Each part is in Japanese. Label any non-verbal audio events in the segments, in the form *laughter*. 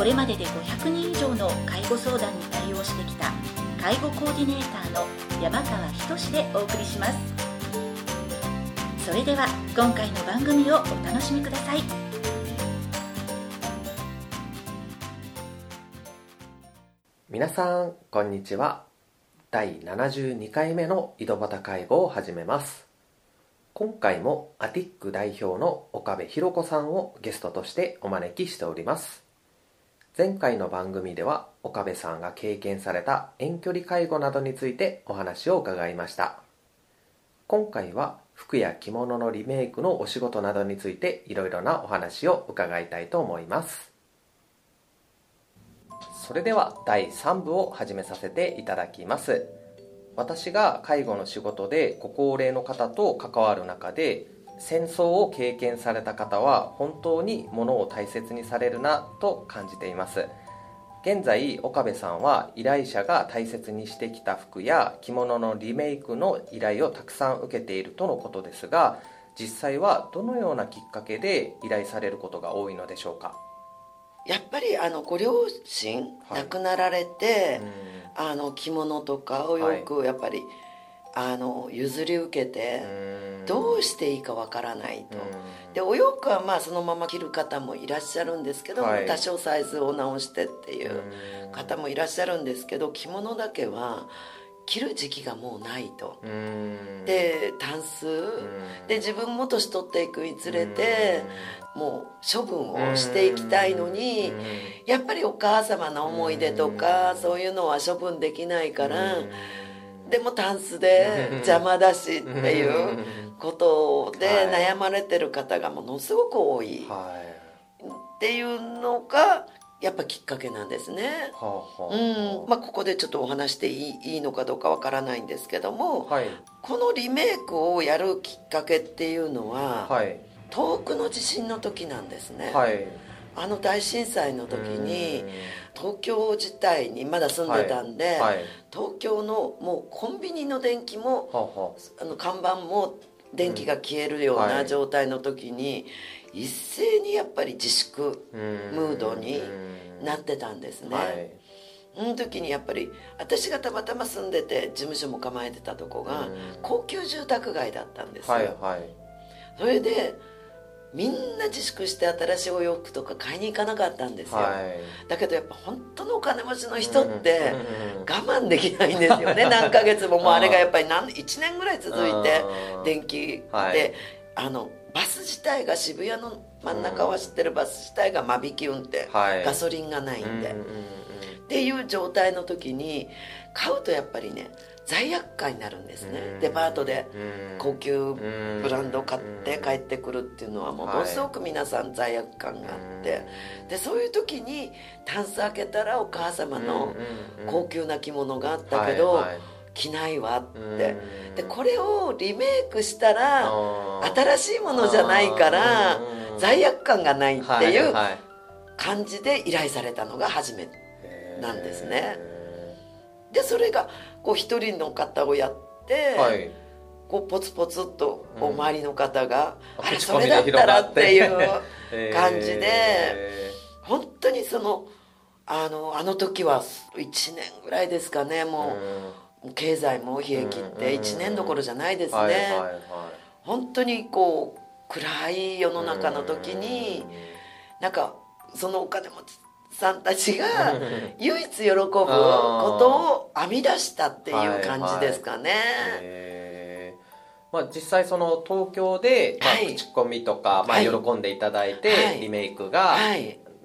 これまでで500人以上の介護相談に対応してきた介護コーディネーターの山川仁でお送りします。それでは今回の番組をお楽しみください。皆さんこんにちは。第72回目の井戸端介護を始めます。今回もアティック代表の岡部博子さんをゲストとしてお招きしております。前回の番組では岡部さんが経験された遠距離介護などについてお話を伺いました。今回は服や着物のリメイクのお仕事などについていろいろなお話を伺いたいと思います。それでは第3部を始めさせていただきます。私が介護の仕事でご高齢の方と関わる中で戦争を経験された方は本当に物を大切にされるなと感じています。現在岡部さんは依頼者が大切にしてきた服や着物のリメイクの依頼をたくさん受けているとのことですが実際はどのようなきっかけで依頼されることが多いのでしょうか？やっぱりあのご両親、亡くなられて、あの着物とかをよくやっぱり、あの譲り受けてどうしていいかわからないと。でお洋服はまあそのまま着る方もいらっしゃるんですけど、はい、多少サイズを直してっていう方もいらっしゃるんですけど着物だけは着る時期がもうないと。でタンス。で自分も年取っていくにつれてもう処分をしていきたいのにやっぱりお母様の思い出とかそういうのは処分できないからでもタンスで邪魔だしっていうことで悩まれてる方がものすごく多いっていうのがやっぱきっかけなんですね。はあはあ、うん。まあ、ここでちょっとお話していいいいのかどうかわからないんですけども、はい、このリメイクをやるきっかけっていうのは、はい、遠くの地震の時なんですね。はい。あの大震災の時に東京自体にまだ住んでたんで、はいはい、東京のもうコンビニの電気も、あの看板も電気が消えるような状態の時に、一斉にやっぱり自粛ムードになってたんですね。その時にやっぱり私がたまたま住んでて事務所も構えてたとこが高級住宅街だったんですよ。はいはい、それでみんな自粛して新しいお洋服とか買いに行かなかったんですよ、はい、だけどやっぱ本当のお金持ちの人って我慢できないんですよね。*laughs* 何ヶ月も。もうあれがやっぱり何1年ぐらい続いて電気で、はい、あのバス自体が渋谷の真ん中を走ってるバス自体が間引き運転、はい、ガソリンがないんで、っていう状態の時に買うとやっぱりね罪悪感になるんですね。デパートで高級ブランド買って帰ってくるっていうのはものすごく皆さん罪悪感があって。でそういう時にタンス開けたらお母様の高級な着物があったけど着ないわって。でこれをリメイクしたら新しいものじゃないから罪悪感がないっていう感じで依頼されたのが初めなんですね。でそれがこう一人の方をやって、はい、こうポツポツとこう周りの方が、うん、あれそれだったらっていう *laughs* 感じで、えー、本当にそのあのあの時は1年ぐらいですかねもう、うん、経済も冷え切って1年どころじゃないですね、本当にこう暗い世の中の時に、うん、なんかそのお金持ちさんたちが唯一喜ぶことを編み出したっていう感じですかね。まあ、実際その東京で、まあ、口コミとか、まあ、喜んでいただいて、リメイクが、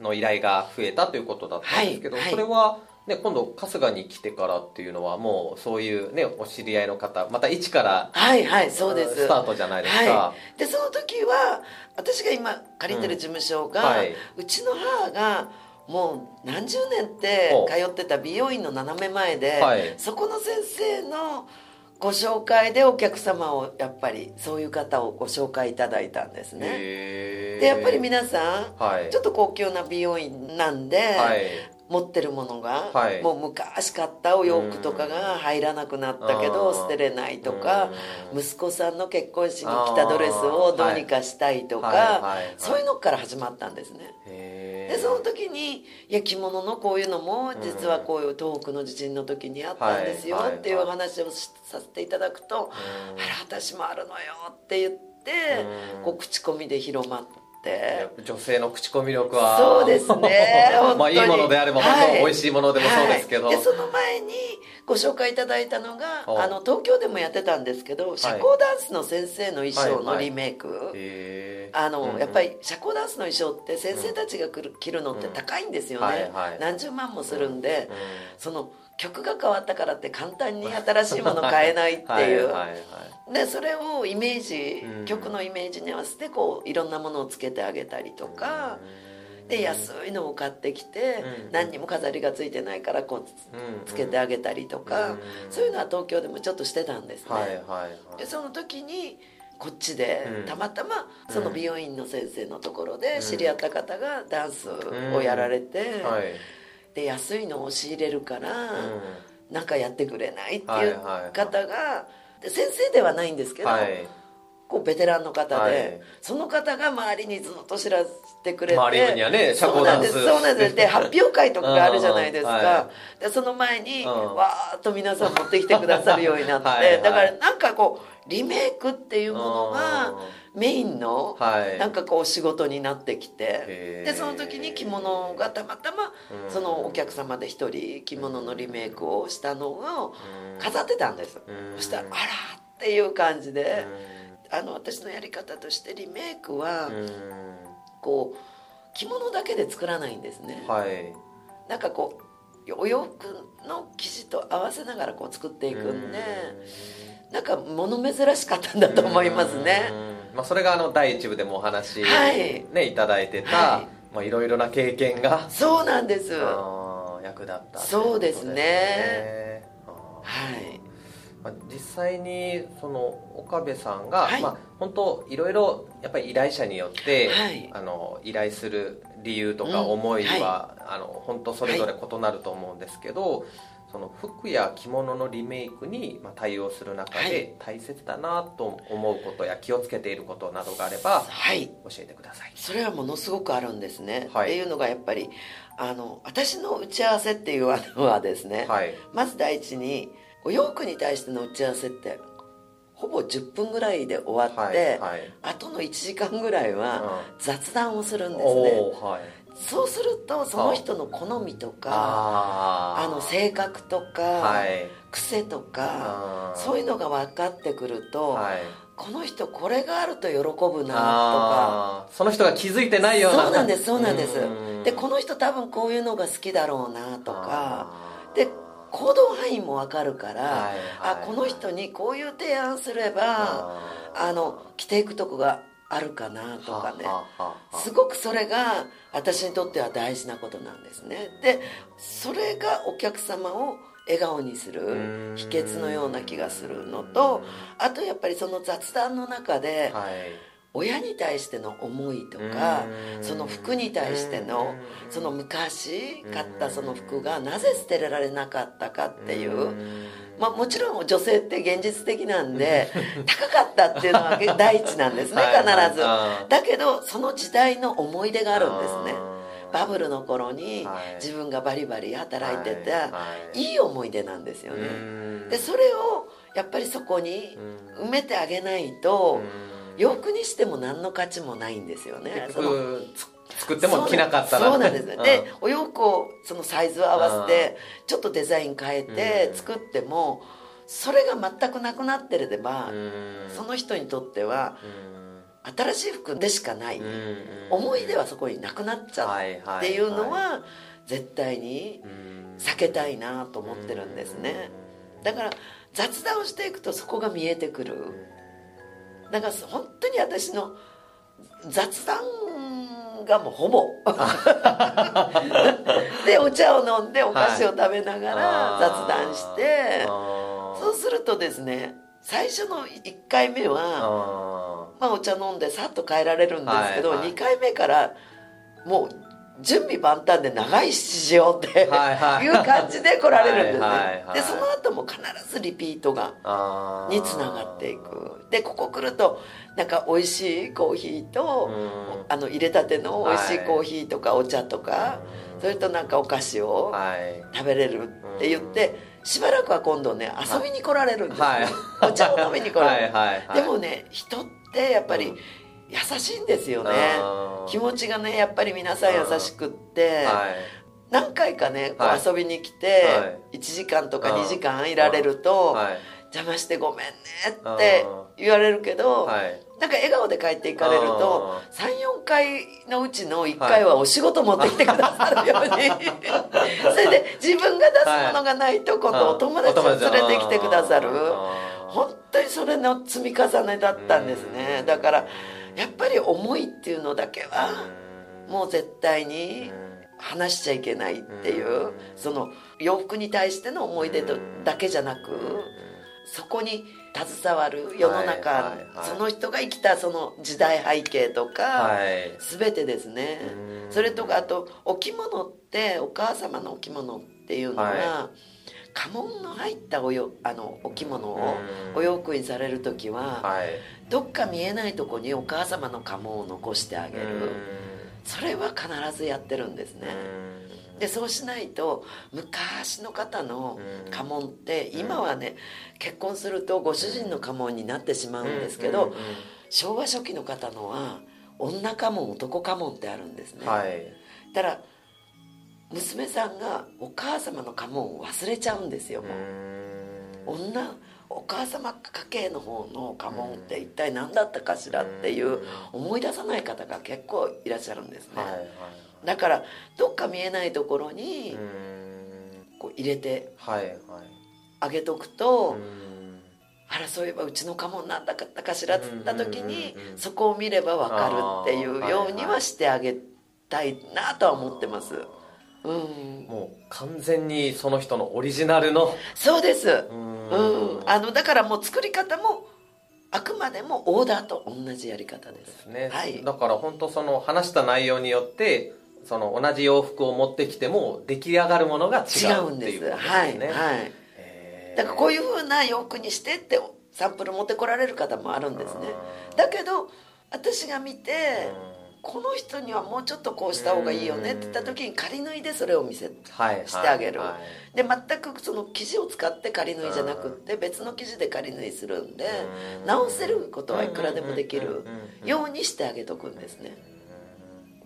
の依頼が増えたということだったんですけど、それは、ね、今度春日に来てからっていうのはもうそういうねお知り合いの方また一からはいはいそうです。スタートじゃないですか、はい、でその時は私が今借りてる事務所が、うんはい、うちの母がもう何十年って通ってた美容院の斜め前で、はい、そこの先生のご紹介でお客様をやっぱりそういう方をご紹介いただいたんですね。でやっぱり皆さん、はい、ちょっと高級な美容院なんで、はい、持ってるものが、はい、もう昔買ったお洋服とかが入らなくなったけど捨てれないとか息子さんの結婚式に着たドレスをどうにかしたいとかそういうのから始まったんですね。でその時に着物のこういうのも実はこういう東北の地震の時にあったんですよっていう話をさせていただくと「あら私もあるのよ」って言ってこう口コミで広まって。女性の口コミ力は。そうですね *laughs* まあいいものであれば、はい、美味しいものでもそうですけど、はい、でその前にご紹介いただいたのがあの東京でもやってたんですけど社交ダンスの先生の衣装のリメイク、はい。あの、やっぱり社交ダンスの衣装って先生たちが着るのって高いんですよね、何十万もするんで、その曲が変わったからって簡単に新しいもの買えないっていうでそれをイメージ、曲のイメージに合わせてこういろんなものをつけてあげたりとか。で安いのを買ってきて、何にも飾りがついてないからこうつけてあげたりとか、そういうのは東京でもちょっとしてたんですね。でその時にこっちでたまたまその美容院の先生のところで知り合った方がダンスをやられて、で安いのを仕入れるからなんかやってくれないっていう方が先生ではないんですけど、こうベテランの方で、その方が周りにずっと知らせてくれて周りにはね社交ダンス。そうなんですで *laughs* 発表会とかがあるじゃないですか、でその前にわーっと皆さん持ってきてくださるようになって *laughs* だからなんかこうリメイクっていうものがメインのなんかこう仕事になってきて、でその時に着物がたまたまそのお客様で一人着物のリメイクをしたのを飾ってたんです、そしたら「あら!」っていう感じで、あの私のやり方としてリメイクはこう着物だけで作らないんですね、はい、なんかこうお洋服の生地と合わせながらこう作っていくんでなんか物珍しかったんだと思いますね。まあ、それがあの第一部でもお話、ね、はい、いただいてた、はい。まあ、いろいろな経験がそうなんです。役立ったそうですね。はい。まあ、実際にその岡部さんが、はい、まあ、本当いろいろやっぱり依頼者によって、はい、あの依頼する理由とか思いは、うんはい、あの本当それぞれ異なると思うんですけど、その服や着物のリメイクに対応する中で大切だなと思うことや気をつけていることなどがあれば、はい、教えてください。それはものすごくあるんですね、はい、っていうのがやっぱりあの私の打ち合わせっていうのはですね、はい、まず第一にお洋服に対しての打ち合わせってほぼ10分ぐらいで終わって、はいはい、あとの1時間ぐらいは雑談をするんですね、はい、そうするとその人の好みとかあの性格とか、はい、癖とかそういうのが分かってくると、はい、この人これがあると喜ぶなとか。その人が気づいてないような。そうなんですそうなんです。でこの人多分こういうのが好きだろうなとか。で行動範囲も分かるから、はいはい、あこの人にこういう提案すればあの着ていくとこがあるかなとかね。すごくそれが私にとっては大事なことなんですね。でそれがお客様を笑顔にする秘訣のような気がするのとあとやっぱりその雑談の中で、はい。親に対しての思いとかその服に対してのその昔買ったその服がなぜ捨てられなかったかっていうまあ、もちろん女性って現実的なんで *laughs* 高かったっていうのは第一なんですね必ず。だけどその時代の思い出があるんですね。バブルの頃に自分がバリバリ働いてたい。い思い出なんですよね。でそれをやっぱりそこに埋めてあげないと洋服にしても何の価値もないんですよね。その作っても着なかったら。そうなんです。ね、うん、でお洋服をそのサイズを合わせてちょっとデザイン変えて作ってもそれが全くなくなってればその人にとっては新しい服でしかない。思い出はそこになくなっちゃう。っていうのは絶対に避けたいなと思ってるんですね。だから雑談をしていくとそこが見えてくる。だから本当に私の雑談がもうほぼ。*laughs* でお茶を飲んでお菓子を食べながら雑談して、はい、そうするとですね最初の1回目はまあお茶飲んでさっと帰られるんですけど、はいはい、2回目からもう準備万端で長い七時をっていう感じで来られるんですね。でその後も必ずリピートがにつながっていく。でここ来るとなんか美味しいコーヒーと、あの入れたての美味しいコーヒーとかお茶とか、それとなんかお菓子を食べれるって言って、しばらくは今度ね遊びに来られるんです、ね、お茶を飲みに来られる。*laughs* でもね人ってやっぱり、優しいんですよね。気持ちがねやっぱり皆さん優しくって、はい、何回かねこう遊びに来て、はい、1時間とか2時間いられると、はい、邪魔してごめんねって言われるけど、はい、なんか笑顔で帰っていかれると34回のうちの1回はお仕事持ってきてくださるように、*laughs* それで自分が出すものがないと今度お友達を連れてきてくださる。本当にそれの積み重ねだったんですね。だからやっぱり思いっていうのだけはもう絶対に話しちゃいけないっていうその洋服に対しての思い出だけじゃなくそこに携わる世の中、その人が生きたその時代背景とか、全てですね。それとかあとお着物ってお母様のお着物っていうのは、家紋の入ったおよあのお着物をお洋服にされる時は、どっか見えないとこにお母様の家紋を残してあげる。それは必ずやってるんですね。でそうしないと昔の方の家紋って今はね結婚するとご主人の家紋になってしまうんですけど昭和初期の方のは女家紋男家紋ってあるんですね、はい、だから娘さんがお母様の家紋を忘れちゃうんですよもう。女お母様家系の方の家紋って一体何だったかしらっていう思い出さない方が結構いらっしゃるんですね、だからどっか見えないところにこう入れてあげとくと、あらそういえばうちの家紋何だったかしらっつった時にそこを見れば分かるっていうようにはしてあげたいなとは思ってます。うん、もう完全にその人のオリジナルの。そうです。うん。あのだからもう作り方もあくまでもオーダーと同じやり方です。ですね、はい、だから本当その話した内容によってその同じ洋服を持ってきても出来上がるものが違うっていうことですね。はい。はい。だからこういうふうな洋服にしてってサンプル持ってこられる方もあるんですね。だけど私が見て、この人にはもうちょっとこうした方がいいよねって言った時に仮縫いでそれを見せ、はい、してあげる、はいはい、で全くその生地を使って仮縫いじゃなくって別の生地で仮縫いするんで直せることはいくらでもできるようにしてあげとくんですね。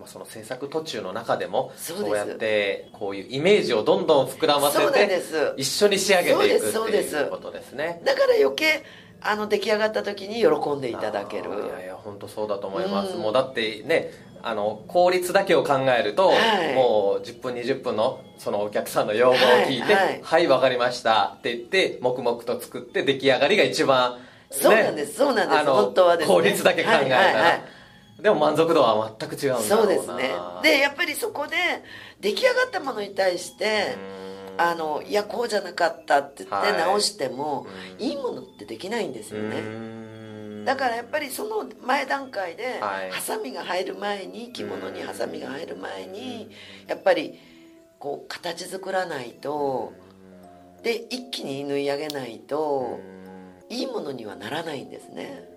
その制作途中の中でもそうやってこういうイメージをどんどん膨らませて一緒に仕上げていくっていうことです。ねだから余計あの出来上がった時に喜んでいただける。いやいや本当そうだと思います、うん、もうだってねあの効率だけを考えると、はい、もう10分20分のそのお客さんの要望を聞いて「はい、はい、分かりました」って言って黙々と作って出来上がりが一番、ね、そうなんですそうなんです。本当はです、ね、効率だけ考えたら、はいはいはい。でも満足度は全く違うんだそうですね。でやっぱりそこで出来上がったものに対してあのいやこうじゃなかったって言って直しても、はい、いいものってできないんですよね。だからやっぱりその前段階で、ハサミが入る前に着物にハサミが入る前にやっぱりこう形作らないとで一気に縫い上げないといいものにはならないんですね。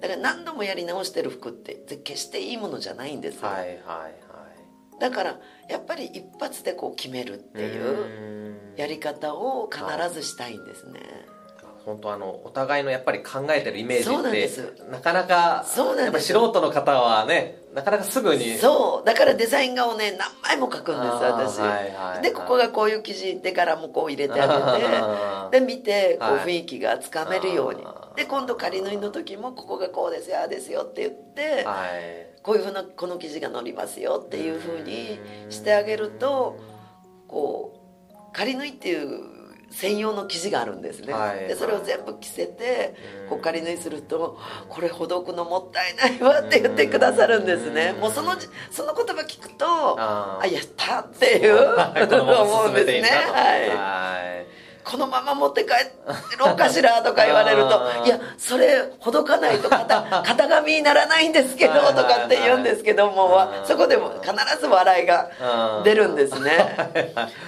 だから何度もやり直してる服って決していいものじゃないんですよ、はいはいはい、だからやっぱり一発でこう決めるっていうやり方を必ずしたいんですね。本当あのお互いのやっぱり考えてるイメージってなかなかそうなんです。素人の方はねなかなかすぐにそうだからデザイン画をね何枚も描くんです私、はいはい、でここがこういう生地で柄もこう入れてあげて *laughs* で見てこう雰囲気がつかめるように、はい、で今度仮縫いの時もここがこうですよああですよって言って、はい、こういうふうなこの生地が乗りますよっていうふうにしてあげるとこう仮縫いっていう専用の生地があるんですね、はい。でそれを全部着せてこう仮縫いすると「これほどくのもったいないわ」って言ってくださるんですね。もうそのその言葉聞くとああやったっていう *laughs* 思うんですね。はいこのまま持って帰ろうかしらとか言われると *laughs* いやそれほどかないと型型紙にならないんですけどとかって言うんですけどもそこでも必ず笑いが出るんですね。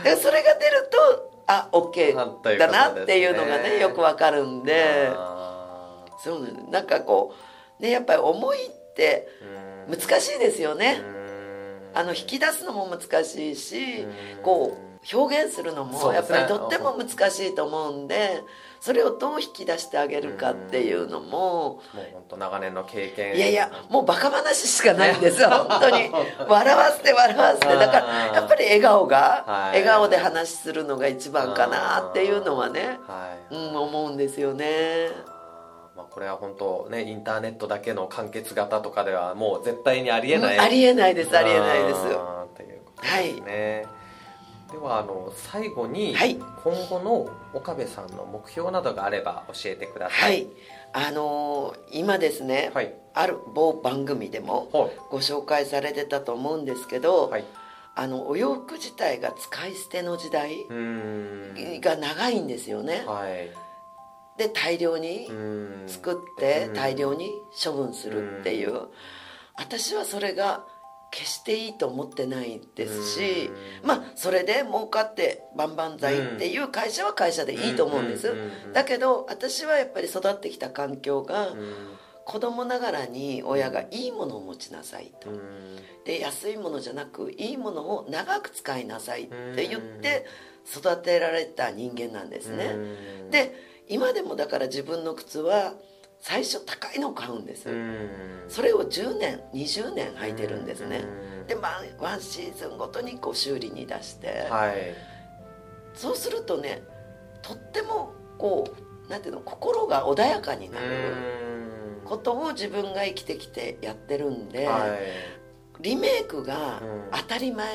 でそれが出るとあオッケーだなっていうのがねよくわかるんで。あそうなんなんかこうねやっぱり思いって難しいですよね。うん。あの引き出すのも難しいしうん。こう表現するのもやっぱりとっても難しいと思うんでそれをどう引き出してあげるかっていうのももう本当長年の経験。いやいやもうバカ話しかないんですよ。*laughs* 本当に。笑わせて笑わせて。だからやっぱり笑顔がはい。笑顔で話するのが一番かなっていうのはねはい。うん思うんですよね。まあ、これは本当ねインターネットだけの完結型とかではもう絶対にありえない、ありえないですありえないです。ということですね、ではあの最後に、はい。今後の岡部さんの目標などがあれば教えてくださはい。いあのー今ですね、はい。ある某番組でもはい。ご紹介されてたと思うんですけど、はい。あのお洋服自体が使い捨ての時代が長いんですよね、はい。で大量に作ってうん。大量に処分するっていう。私はそれが決していいと思ってないですしうん。まあそれで儲かって万々歳っていう会社は会社でいいと思うんです。だけど私はやっぱり育ってきた環境がうん。子供ながらに親がいいものを持ちなさいと。うん。で安いものじゃなくいいものを長く使いなさいって言って育てられた人間なんですね。うん。で今でもだから自分の靴は最初高いのを買うんです。うん。それを10年20年履いてるんですね。うん。でまあワンシーズンごとにこう修理に出して。はい。そうするとねとってもこうなんていうの心が穏やかになるうん。ことを自分が生きてきてやってるんで、はい。リメイクがうん。当たり前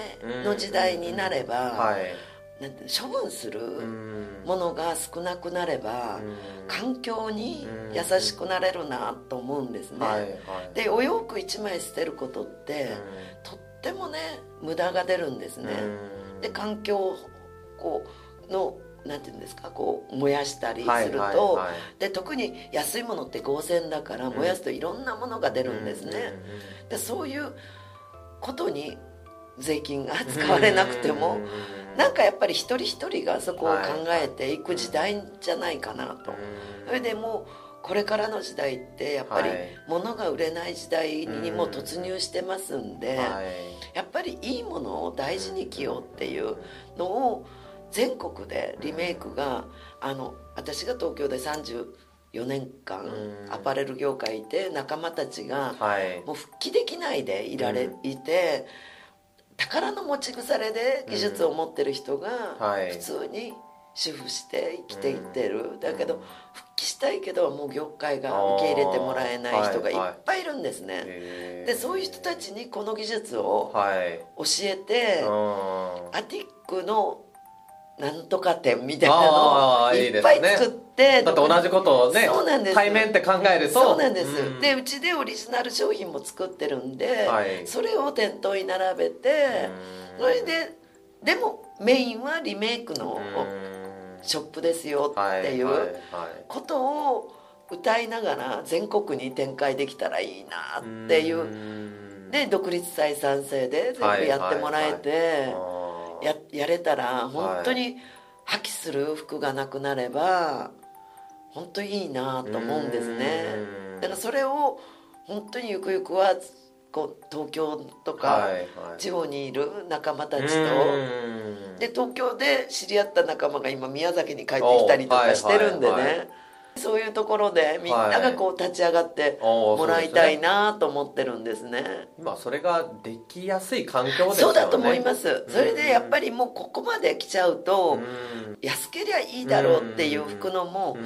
の時代になれば、はいなんて処分するうん。ものが少なくなれば、うん。環境に優しくなれるなと思うんですね、はいはい。でお洋服1枚捨てることって、とってもね無駄が出るんですね、うん。で環境をこうのなんていうんですかこう燃やしたりすると、はいはいはい。で特に安いものって合成だから燃やすといろんなものが出るんですね、でそういうことに税金が使われなくてもなんかやっぱり一人一人がそこを考えていく時代じゃないかなと。それでもうこれからの時代ってやっぱりはい。物が売れない時代にも突入してますんではい。やっぱりいいものを大事に着ようっていうのを全国でリメイクがあの私が東京で34年間うん。アパレル業界いて仲間たちがはい。もう復帰できないでいられ、ういて宝の持ち腐れで技術を持ってる人がはい。普通に主婦して生きていってる、だけど復帰したいけどもう業界が受け入れてもらえない人がいっぱいいるんですね、でそういう人たちにこの技術をはい。教えて、うん。アティックのなんとか店みたいなのをいっぱいですね。作ってだって同じことをねそうなんです。対面って考えると。そうなんです、うん。でうちでオリジナル商品も作ってるんで、はい。それを店頭に並べて、うん。それででもメインはリメイクのうん。ショップですよっていうことを歌いながら全国に展開できたらいいなっていううん。で独立採算制で全部やってもらえてややれたら本当に破棄する服がなくなれば本当にいいなと思うんですね。うん。だからそれを本当にゆくゆくはこう東京とか地方にいる仲間たちとうん。で東京で知り合った仲間が今宮崎に帰ってきたりとかしてるんでね、そういうところでみんながこう立ち上がってもらいたいなと思ってるんですね。今それができやすい環境ですよね。そうだと思います。それでやっぱりもうここまで来ちゃうとうん。安けりゃいいだろうっていう服のも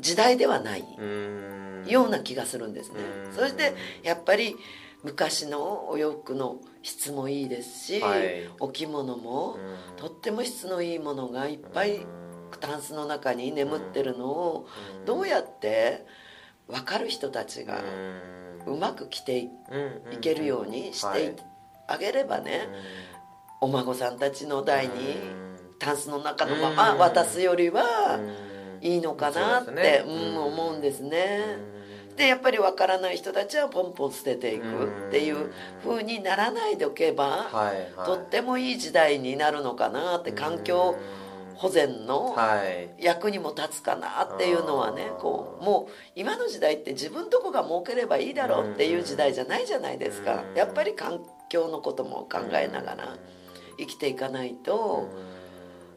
時代ではないうん。ような気がするんですね。うん。それでやっぱり昔のお洋服の質もいいですし、はい。お着物もうん。とっても質のいいものがいっぱいくタンスの中に眠ってるのをどうやって分かる人たちがうまく着ていけるようにしてあげればねお孫さんたちの代にタンスの中のまま渡すよりはいいのかなって思うんですね。でやっぱり分からない人たちはポンポン捨てていくっていうふうにならないでおけば、とってもいい時代になるのかなって環境保全の役にも立つかなっていうのはねこうもう今の時代って自分とこが儲ければいいだろうっていう時代じゃないじゃないですか。やっぱり環境のことも考えながら生きていかないと。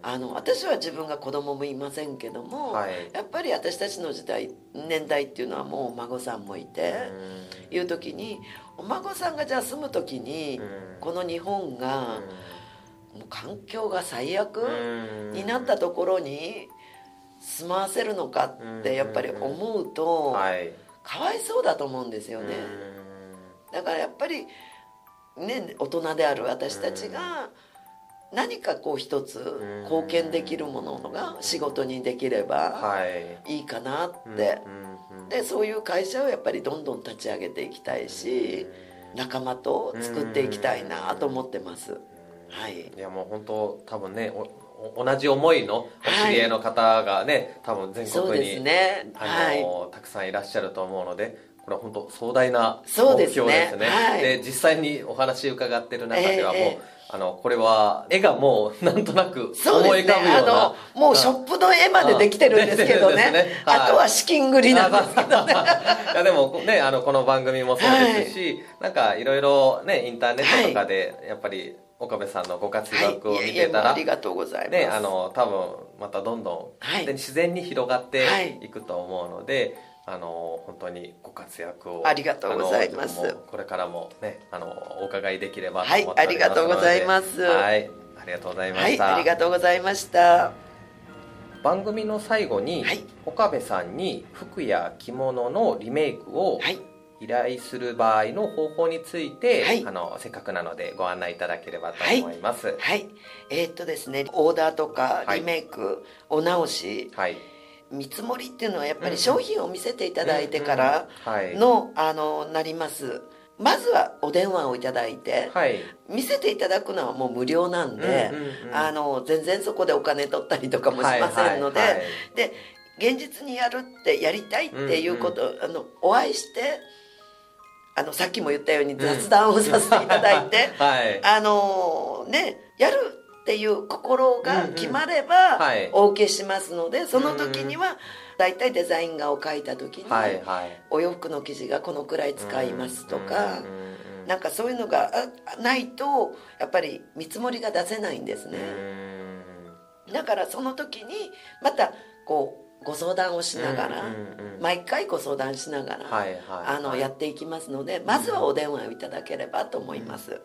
あの私は自分が子供もいませんけども、はい、やっぱり私たちの時代年代っていうのはもうお孫さんもいていう時にお孫さんがじゃあ住む時にこの日本がもう環境が最悪になったところに住まわせるのかってやっぱり思うとかわいそうだと思うんですよね。だからやっぱりね大人である私たちが、何かこう一つ貢献できるものが仕事にできればい。いかなって。でそういう会社をやっぱりどんどん立ち上げていきたいし仲間と作っていきたいなと思ってますはい。いやもう本当多分ね同じ思いのお知り合いの方がね、はい、多分全国に、ねあの、はい、たくさんいらっしゃると思うのでこれは本当壮大な目標ですね。ですね、はい、で実際にお話伺ってる中ではもう、えーあのこれは絵がもうなんとなく思い浮かぶような、ね、あのもうショップの絵までできてるんですけどね、*laughs* ね。はい、あとは資金繰りなんですけどね。いやでもねあのこの番組もそうですし、はい、なんかいろいろねインターネットとかでやっぱり岡部さんのご活躍を見てたら、はい、ありがとうございます、ね、あの多分またどんどん、自然に広がってい。くと思うので、あの本当にご活躍をありがとうございます。これからもねあのお伺いできればと思っておりますので、はい、ありがとうございます。はい。ありがとうございました、はい、ありがとうございました。番組の最後に、はい、岡部さんに服や着物のリメイクを依頼する場合の方法について、はい、あのせっかくなのでご案内いただければと思います。はい、はい、えー、っとですねオーダーとかリメイク、お直し、はい。見積もりっていうのはやっぱり商品を見せていただいてからの、あのなります。まずはお電話をいただいて、はい、見せていただくのはもう無料なんで、あの全然そこでお金取ったりとかもしませんので、はいはいはい、で現実にやるってやりたいっていうこと、うんうん、あのお会いしてあのさっきも言ったように雑談をさせていただいて、う *laughs* んはい、あのねやるっていう心が決まればお受けしますので、その時には大体デザイン画を描いた時にお洋服の生地がこのくらい使いますとか。なんかそういうのがないとやっぱり見積もりが出せないんですね。だからその時にまたこうご相談をしながら、毎回ご相談しながら、あのやっていきますのでまずはお電話をいただければと思います、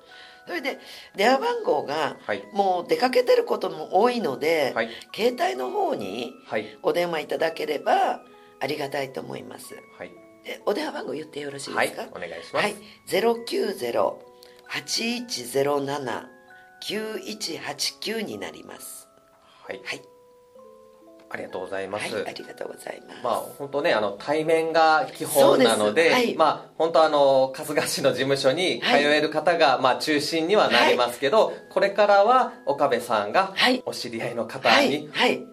それで電話番号がもう出かけてることも多いので、はい、携帯の方にお電話いただければありがたいと思います、はい、でお電話番号言ってよろしいですか、はい、お願いします、はい、090-8107-9189になります。はい、はいありがとうございます。はい、ありがとうございます。まあ本当ねあの対面が基本なので、ではい、まあ本当あの春日市の事務所に通える方が、はい、まあ中心にはなりますけど、はい、これからは岡部さんがお知り合いの方に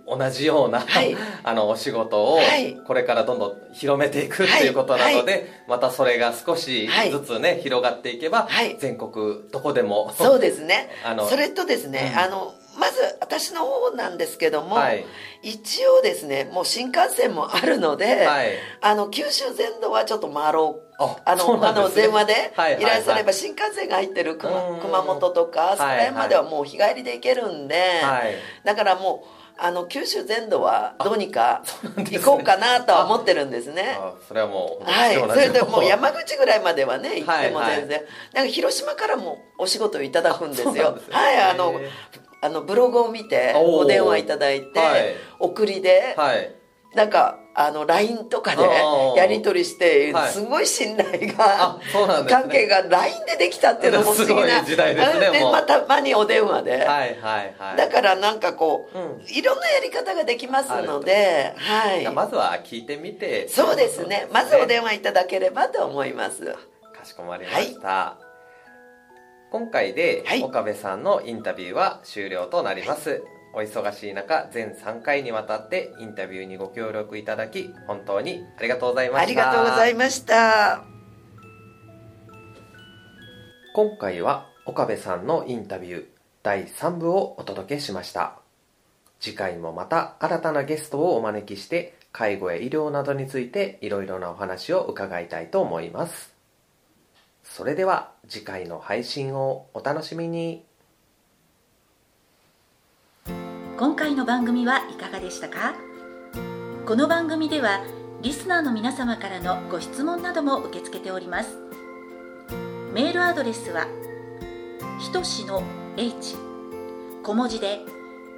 同じような、*laughs* あのお仕事をこれからどんどん広めていくっていうことなので、またそれが少しずつね広がっていけば、全国どこでもそうですね。*laughs* あのそれとですね、うん、あのまず私の方なんですけども、はい、一応ですねもう新幹線もあるので、はい、あの九州全土はちょっと回ろう。あの、ね、あの電話で依頼されば新幹線が入ってる熊熊本とかそこら辺まではもう日帰りで行けるんで、はい、だからもうあの九州全土はどうにか行こうかなとは思ってるんですね。それはもうはい、それでもう山口ぐらいまではね行っても全然、はいはい、なんか広島からもお仕事をいただくんですよ。すね、はいあのあのブログを見てお電話いただいて、はい、送りで、はい、なんかあの LINE とかでやり取りしてすごい信頼が、関係が LINE でできたっていうのも不思議な時代ですねでまたまにお電話で、はいはいはい、だからなんかこう、うん、いろんなやり方ができますので、はい、まずは聞いてみて。そうですね。まずお電話いただければと思います。かしこまりました、はい、今回で岡部さんのインタビューは終了となります、はいお忙しい中全3回にわたってインタビューにご協力いただき本当にありがとうございました。ありがとうございました。今回は岡部さんのインタビュー第3部をお届けしました。次回もまた新たなゲストをお招きして介護や医療などについていろいろなお話を伺いたいと思います。それでは次回の配信をお楽しみに今回の番組はいかがでしたか？この番組ではリスナーの皆様からのご質問なども受け付けておりますメールアドレスはひとしの h 小文字で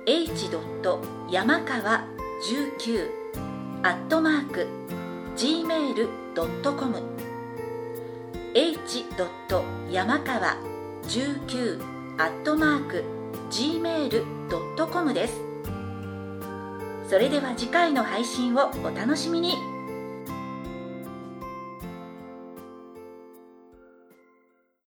h. 山川19アットマーク gmail.com h. 山川19アットマーク gmail.com です。それでは次回の配信をお楽しみに。